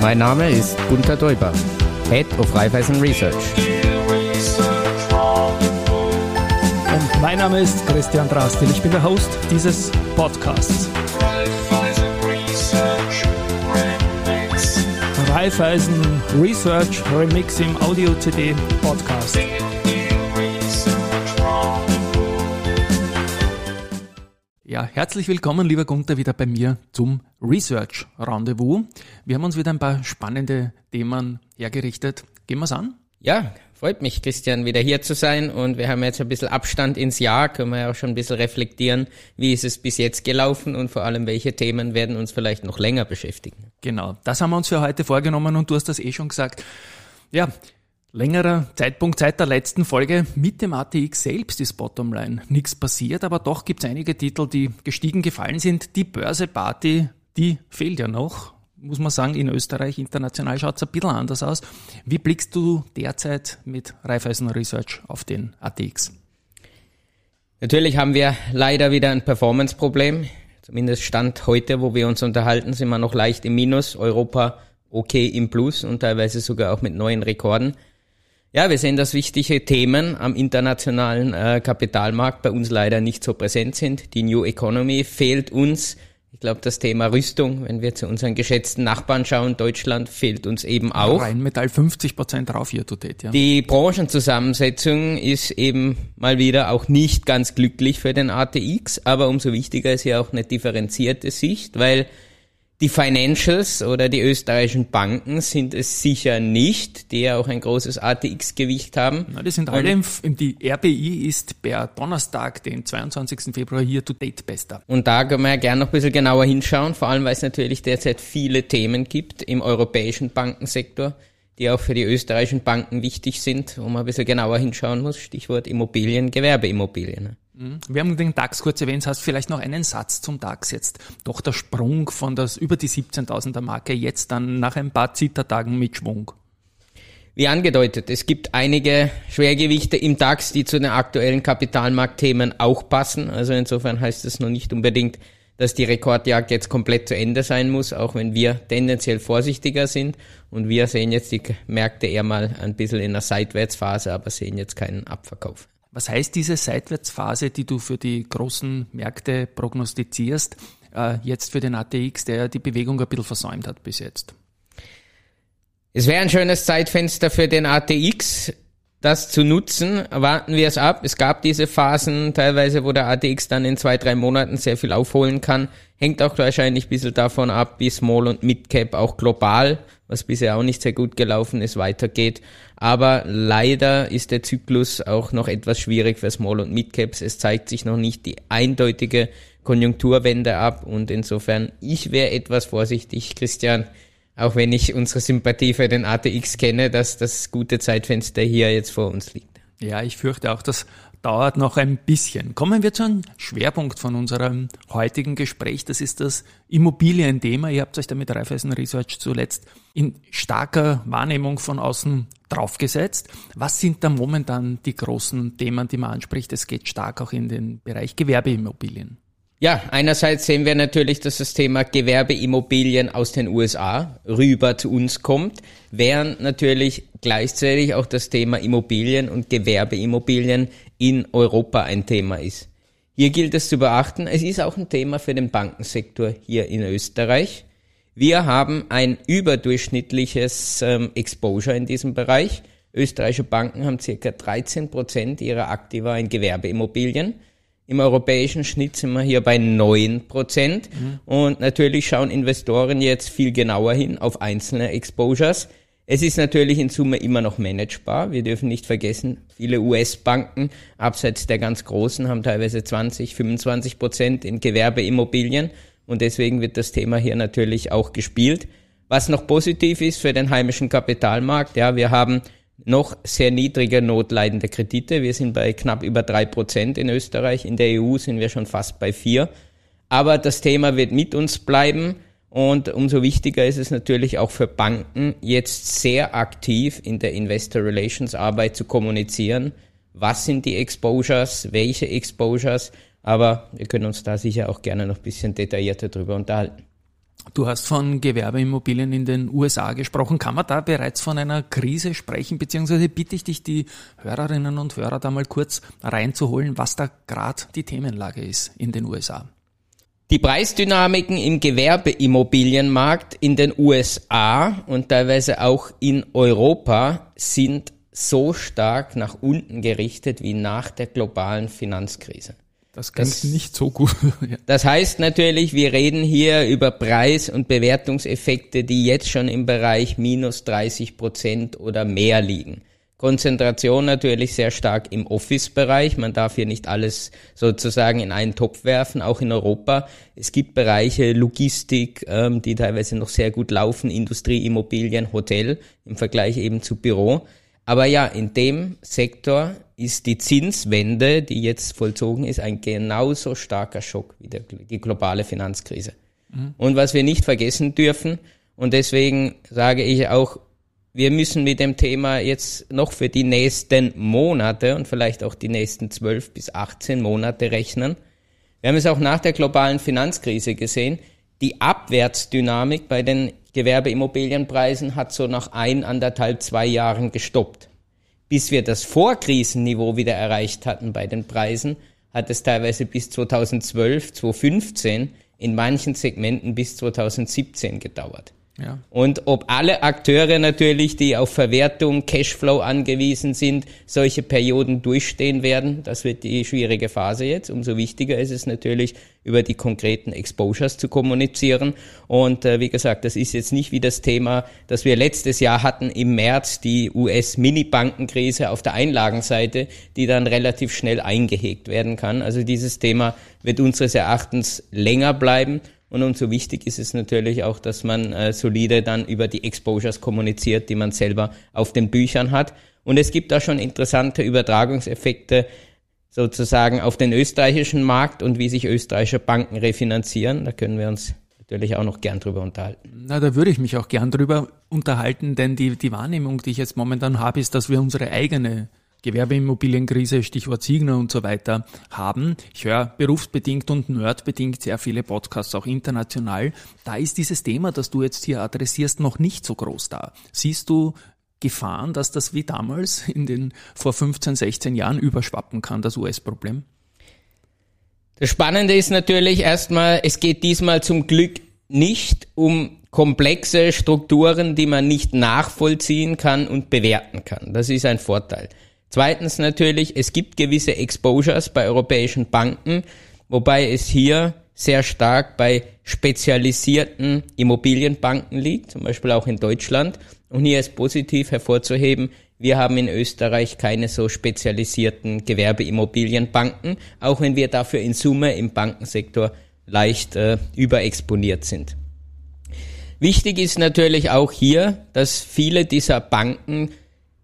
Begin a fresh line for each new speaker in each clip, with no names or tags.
Mein Name ist Gunther Däuber, Head of Raiffeisen Research.
Und mein Name ist Christian Drastil. Ich bin der Host dieses Podcasts. Raiffeisen Research Remix im Audio Ja, herzlich willkommen, lieber Gunther, wieder bei mir zum Research Rendezvous. Wir haben uns wieder ein paar spannende Themen hergerichtet. Gehen wir's an?
Ja, freut mich, Christian, wieder hier zu sein. Und wir haben jetzt ein bisschen Abstand ins Jahr, können wir ja auch schon ein bisschen reflektieren, wie ist es bis jetzt gelaufen und vor allem, welche Themen werden uns vielleicht noch länger beschäftigen.
Genau, das haben wir uns für heute vorgenommen und du hast das eh schon gesagt. Ja, längerer Zeitpunkt seit der letzten Folge mit dem ATX selbst ist Bottomline. Nichts passiert, aber doch gibt es einige Titel, die gestiegen gefallen sind. Die Börse-Party, die fehlt ja noch muss man sagen, in Österreich, international schaut es ein bisschen anders aus. Wie blickst du derzeit mit Raiffeisen Research auf den ATX?
Natürlich haben wir leider wieder ein Performance-Problem. Zumindest Stand heute, wo wir uns unterhalten, sind wir noch leicht im Minus. Europa okay im Plus und teilweise sogar auch mit neuen Rekorden. Ja, wir sehen, dass wichtige Themen am internationalen äh, Kapitalmarkt bei uns leider nicht so präsent sind. Die New Economy fehlt uns ich glaube, das Thema Rüstung, wenn wir zu unseren geschätzten Nachbarn schauen, Deutschland fehlt uns eben auch.
Rheinmetall 50 Prozent drauf hier tut ja.
Die Branchenzusammensetzung ist eben mal wieder auch nicht ganz glücklich für den ATX, aber umso wichtiger ist ja auch eine differenzierte Sicht, weil die Financials oder die österreichischen Banken sind es sicher nicht, die ja auch ein großes ATX-Gewicht haben.
Na, die sind alle, im, die RBI ist per Donnerstag, den 22. Februar hier to date bester.
Und da können wir ja gerne noch ein bisschen genauer hinschauen, vor allem weil es natürlich derzeit viele Themen gibt im europäischen Bankensektor, die auch für die österreichischen Banken wichtig sind, wo man ein bisschen genauer hinschauen muss. Stichwort Immobilien, Gewerbeimmobilien.
Mhm. Wir haben den DAX kurz erwähnt, hast vielleicht noch einen Satz zum DAX jetzt. Doch der Sprung von das über die 17.000er Marke jetzt dann nach ein paar Zittertagen mit Schwung.
Wie angedeutet, es gibt einige Schwergewichte im DAX, die zu den aktuellen Kapitalmarktthemen auch passen. Also insofern heißt es noch nicht unbedingt, dass die Rekordjagd jetzt komplett zu Ende sein muss, auch wenn wir tendenziell vorsichtiger sind. Und wir sehen jetzt die Märkte eher mal ein bisschen in einer Seitwärtsphase, aber sehen jetzt keinen Abverkauf.
Was heißt diese Seitwärtsphase, die du für die großen Märkte prognostizierst, äh, jetzt für den ATX, der die Bewegung ein bisschen versäumt hat bis jetzt?
Es wäre ein schönes Zeitfenster für den ATX, das zu nutzen. Warten wir es ab. Es gab diese Phasen teilweise, wo der ATX dann in zwei, drei Monaten sehr viel aufholen kann. Hängt auch wahrscheinlich ein bisschen davon ab, wie Small und Mid Cap auch global, was bisher auch nicht sehr gut gelaufen ist, weitergeht. Aber leider ist der Zyklus auch noch etwas schwierig für Small und Mid Caps. Es zeigt sich noch nicht die eindeutige Konjunkturwende ab und insofern ich wäre etwas vorsichtig, Christian auch wenn ich unsere Sympathie für den ATX kenne, dass das gute Zeitfenster hier jetzt vor uns liegt.
Ja, ich fürchte auch, das dauert noch ein bisschen. Kommen wir zu einem Schwerpunkt von unserem heutigen Gespräch. Das ist das Immobilienthema. Ihr habt euch da mit Raiffeisen Research zuletzt in starker Wahrnehmung von außen draufgesetzt. Was sind da momentan die großen Themen, die man anspricht? Es geht stark auch in den Bereich Gewerbeimmobilien.
Ja, einerseits sehen wir natürlich, dass das Thema Gewerbeimmobilien aus den USA rüber zu uns kommt, während natürlich gleichzeitig auch das Thema Immobilien und Gewerbeimmobilien in Europa ein Thema ist. Hier gilt es zu beachten, es ist auch ein Thema für den Bankensektor hier in Österreich. Wir haben ein überdurchschnittliches ähm, Exposure in diesem Bereich. Österreichische Banken haben circa 13 Prozent ihrer Aktiva in Gewerbeimmobilien. Im europäischen Schnitt sind wir hier bei 9 Prozent. Mhm. Und natürlich schauen Investoren jetzt viel genauer hin auf einzelne Exposures. Es ist natürlich in Summe immer noch managebar. Wir dürfen nicht vergessen, viele US-Banken, abseits der ganz großen, haben teilweise 20, 25 Prozent in Gewerbeimmobilien. Und deswegen wird das Thema hier natürlich auch gespielt. Was noch positiv ist für den heimischen Kapitalmarkt, ja, wir haben noch sehr niedrige notleidende Kredite. Wir sind bei knapp über drei Prozent in Österreich. In der EU sind wir schon fast bei vier. Aber das Thema wird mit uns bleiben. Und umso wichtiger ist es natürlich auch für Banken, jetzt sehr aktiv in der Investor Relations Arbeit zu kommunizieren. Was sind die Exposures? Welche Exposures? Aber wir können uns da sicher auch gerne noch ein bisschen detaillierter drüber unterhalten.
Du hast von Gewerbeimmobilien in den USA gesprochen. Kann man da bereits von einer Krise sprechen? Beziehungsweise bitte ich dich, die Hörerinnen und Hörer da mal kurz reinzuholen, was da gerade die Themenlage ist in den USA.
Die Preisdynamiken im Gewerbeimmobilienmarkt in den USA und teilweise auch in Europa sind so stark nach unten gerichtet wie nach der globalen Finanzkrise.
Das das, nicht so gut.
ja. Das heißt natürlich, wir reden hier über Preis- und Bewertungseffekte, die jetzt schon im Bereich minus 30 Prozent oder mehr liegen. Konzentration natürlich sehr stark im Office-Bereich. Man darf hier nicht alles sozusagen in einen Topf werfen, auch in Europa. Es gibt Bereiche Logistik, ähm, die teilweise noch sehr gut laufen, Industrie, Immobilien, Hotel im Vergleich eben zu Büro. Aber ja, in dem Sektor ist die Zinswende, die jetzt vollzogen ist, ein genauso starker Schock wie der, die globale Finanzkrise. Mhm. Und was wir nicht vergessen dürfen, und deswegen sage ich auch, wir müssen mit dem Thema jetzt noch für die nächsten Monate und vielleicht auch die nächsten 12 bis 18 Monate rechnen. Wir haben es auch nach der globalen Finanzkrise gesehen. Die Abwärtsdynamik bei den Gewerbeimmobilienpreisen hat so nach ein, anderthalb, zwei Jahren gestoppt. Bis wir das Vorkrisenniveau wieder erreicht hatten bei den Preisen, hat es teilweise bis 2012, 2015, in manchen Segmenten bis 2017 gedauert. Und ob alle Akteure natürlich, die auf Verwertung, Cashflow angewiesen sind, solche Perioden durchstehen werden, das wird die schwierige Phase jetzt. Umso wichtiger ist es natürlich, über die konkreten Exposures zu kommunizieren. Und äh, wie gesagt, das ist jetzt nicht wie das Thema, das wir letztes Jahr hatten im März, die US-Mini-Bankenkrise auf der Einlagenseite, die dann relativ schnell eingehegt werden kann. Also dieses Thema wird unseres Erachtens länger bleiben. Und umso wichtig ist es natürlich auch, dass man äh, solide dann über die Exposures kommuniziert, die man selber auf den Büchern hat. Und es gibt da schon interessante Übertragungseffekte sozusagen auf den österreichischen Markt und wie sich österreichische Banken refinanzieren. Da können wir uns natürlich auch noch gern drüber unterhalten.
Na, da würde ich mich auch gern drüber unterhalten, denn die, die Wahrnehmung, die ich jetzt momentan habe, ist, dass wir unsere eigene Gewerbeimmobilienkrise, Stichwort Signer und so weiter haben. Ich höre berufsbedingt und nerdbedingt sehr viele Podcasts, auch international. Da ist dieses Thema, das du jetzt hier adressierst, noch nicht so groß da. Siehst du Gefahren, dass das wie damals in den vor 15, 16 Jahren überschwappen kann, das US-Problem?
Das Spannende ist natürlich erstmal, es geht diesmal zum Glück nicht um komplexe Strukturen, die man nicht nachvollziehen kann und bewerten kann. Das ist ein Vorteil. Zweitens natürlich, es gibt gewisse Exposures bei europäischen Banken, wobei es hier sehr stark bei spezialisierten Immobilienbanken liegt, zum Beispiel auch in Deutschland. Und hier ist positiv hervorzuheben, wir haben in Österreich keine so spezialisierten Gewerbeimmobilienbanken, auch wenn wir dafür in Summe im Bankensektor leicht äh, überexponiert sind. Wichtig ist natürlich auch hier, dass viele dieser Banken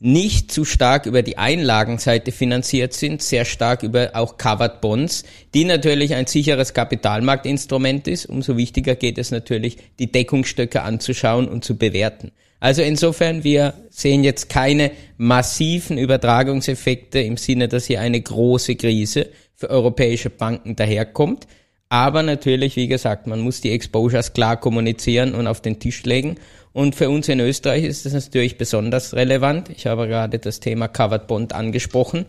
nicht zu stark über die Einlagenseite finanziert sind, sehr stark über auch Covered Bonds, die natürlich ein sicheres Kapitalmarktinstrument ist. Umso wichtiger geht es natürlich, die Deckungsstöcke anzuschauen und zu bewerten. Also insofern, wir sehen jetzt keine massiven Übertragungseffekte im Sinne, dass hier eine große Krise für europäische Banken daherkommt. Aber natürlich, wie gesagt, man muss die Exposures klar kommunizieren und auf den Tisch legen. Und für uns in Österreich ist das natürlich besonders relevant. Ich habe gerade das Thema Covered Bond angesprochen.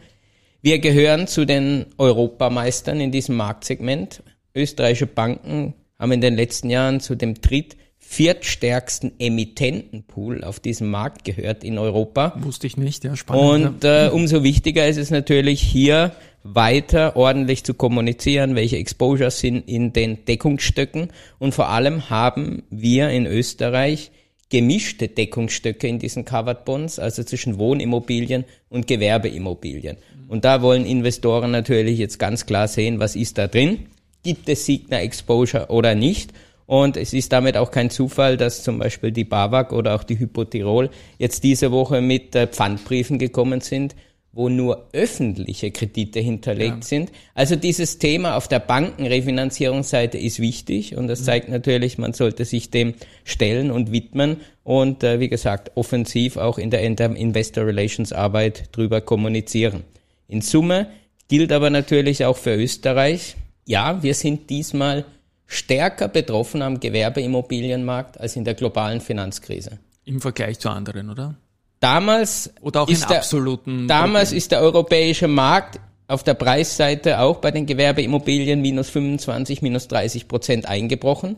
Wir gehören zu den Europameistern in diesem Marktsegment. Österreichische Banken haben in den letzten Jahren zu dem dritt viertstärksten Emittentenpool auf diesem Markt gehört in Europa.
Wusste ich nicht, ja, spannend.
Und äh, umso wichtiger ist es natürlich hier weiter ordentlich zu kommunizieren, welche Exposures sind in den Deckungsstöcken und vor allem haben wir in Österreich gemischte Deckungsstöcke in diesen Covered Bonds, also zwischen Wohnimmobilien und Gewerbeimmobilien. Und da wollen Investoren natürlich jetzt ganz klar sehen, was ist da drin? Gibt es Signer Exposure oder nicht? Und es ist damit auch kein Zufall, dass zum Beispiel die BAWAG oder auch die Hypotirol jetzt diese Woche mit äh, Pfandbriefen gekommen sind, wo nur öffentliche Kredite hinterlegt ja. sind. Also dieses Thema auf der Bankenrefinanzierungsseite ist wichtig und das mhm. zeigt natürlich, man sollte sich dem stellen und widmen und äh, wie gesagt, offensiv auch in der Investor Relations Arbeit drüber kommunizieren. In Summe gilt aber natürlich auch für Österreich. Ja, wir sind diesmal stärker betroffen am Gewerbeimmobilienmarkt als in der globalen Finanzkrise.
Im Vergleich zu anderen, oder?
Damals
oder auch in der, absoluten.
Damals ist der europäische Markt auf der Preisseite auch bei den Gewerbeimmobilien minus 25, minus 30 Prozent eingebrochen.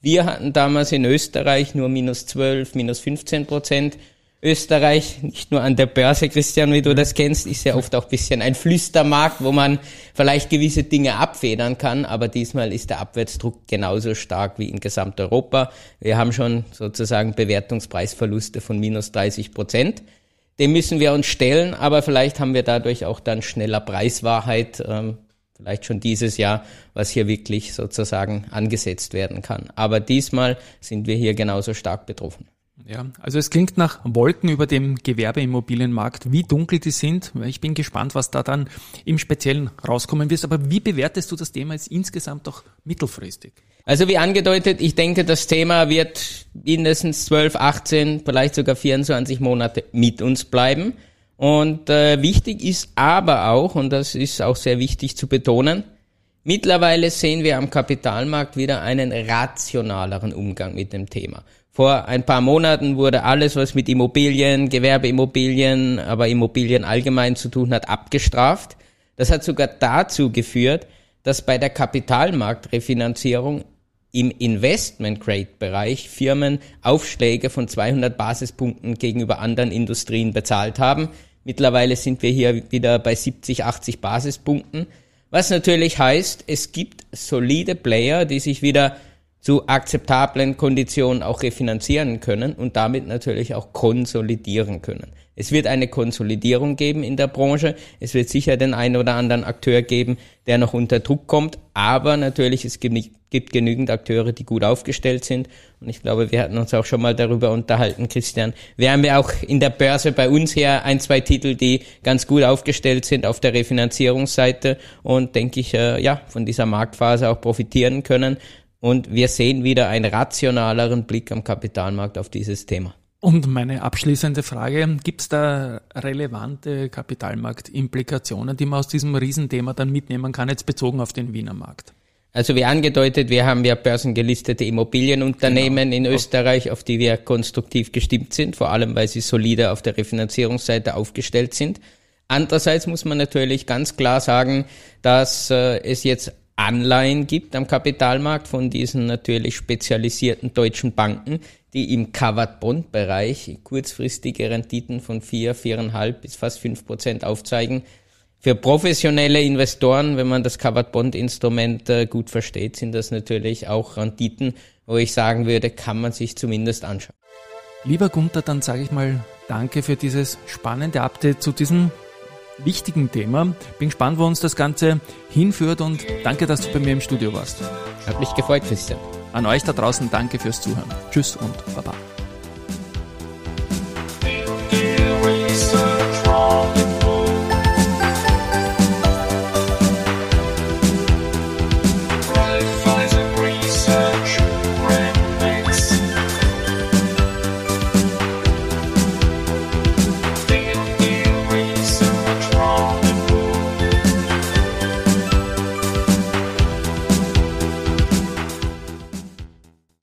Wir hatten damals in Österreich nur minus 12, minus 15 Prozent. Österreich, nicht nur an der Börse, Christian, wie du das kennst, ist ja oft auch bisschen ein Flüstermarkt, wo man vielleicht gewisse Dinge abfedern kann, aber diesmal ist der Abwärtsdruck genauso stark wie in Gesamteuropa. Wir haben schon sozusagen Bewertungspreisverluste von minus 30 Prozent. Dem müssen wir uns stellen, aber vielleicht haben wir dadurch auch dann schneller Preiswahrheit, ähm, vielleicht schon dieses Jahr, was hier wirklich sozusagen angesetzt werden kann. Aber diesmal sind wir hier genauso stark betroffen.
Ja, also es klingt nach Wolken über dem Gewerbeimmobilienmarkt. Wie dunkel die sind, ich bin gespannt, was da dann im Speziellen rauskommen wird. Aber wie bewertest du das Thema jetzt insgesamt auch mittelfristig?
Also wie angedeutet, ich denke, das Thema wird mindestens 12, 18, vielleicht sogar 24 Monate mit uns bleiben. Und äh, wichtig ist aber auch, und das ist auch sehr wichtig zu betonen, mittlerweile sehen wir am Kapitalmarkt wieder einen rationaleren Umgang mit dem Thema. Vor ein paar Monaten wurde alles, was mit Immobilien, Gewerbeimmobilien, aber Immobilien allgemein zu tun hat, abgestraft. Das hat sogar dazu geführt, dass bei der Kapitalmarktrefinanzierung im Investment-Grade-Bereich Firmen Aufschläge von 200 Basispunkten gegenüber anderen Industrien bezahlt haben. Mittlerweile sind wir hier wieder bei 70, 80 Basispunkten. Was natürlich heißt, es gibt solide Player, die sich wieder zu akzeptablen Konditionen auch refinanzieren können und damit natürlich auch konsolidieren können. Es wird eine Konsolidierung geben in der Branche. Es wird sicher den einen oder anderen Akteur geben, der noch unter Druck kommt. Aber natürlich, es gibt, genügend Akteure, die gut aufgestellt sind. Und ich glaube, wir hatten uns auch schon mal darüber unterhalten, Christian. Wir haben ja auch in der Börse bei uns her ein, zwei Titel, die ganz gut aufgestellt sind auf der Refinanzierungsseite und denke ich, äh, ja, von dieser Marktphase auch profitieren können. Und wir sehen wieder einen rationaleren Blick am Kapitalmarkt auf dieses Thema.
Und meine abschließende Frage, gibt es da relevante Kapitalmarktimplikationen, die man aus diesem Riesenthema dann mitnehmen kann, jetzt bezogen auf den Wiener Markt?
Also wie angedeutet, wir haben ja börsengelistete Immobilienunternehmen genau. in Österreich, auf die wir konstruktiv gestimmt sind, vor allem weil sie solide auf der Refinanzierungsseite aufgestellt sind. Andererseits muss man natürlich ganz klar sagen, dass äh, es jetzt Anleihen gibt am Kapitalmarkt von diesen natürlich spezialisierten deutschen Banken, die im Covered Bond Bereich kurzfristige Renditen von vier, viereinhalb bis fast fünf Prozent aufzeigen. Für professionelle Investoren, wenn man das Covered Bond Instrument äh, gut versteht, sind das natürlich auch Renditen, wo ich sagen würde, kann man sich zumindest anschauen.
Lieber Gunther, dann sage ich mal Danke für dieses spannende Update zu diesem wichtigen Thema. Bin gespannt, wo uns das Ganze hinführt und danke, dass du bei mir im Studio warst.
Hat mich gefreut, Christian.
An euch da draußen danke fürs Zuhören. Tschüss und Baba.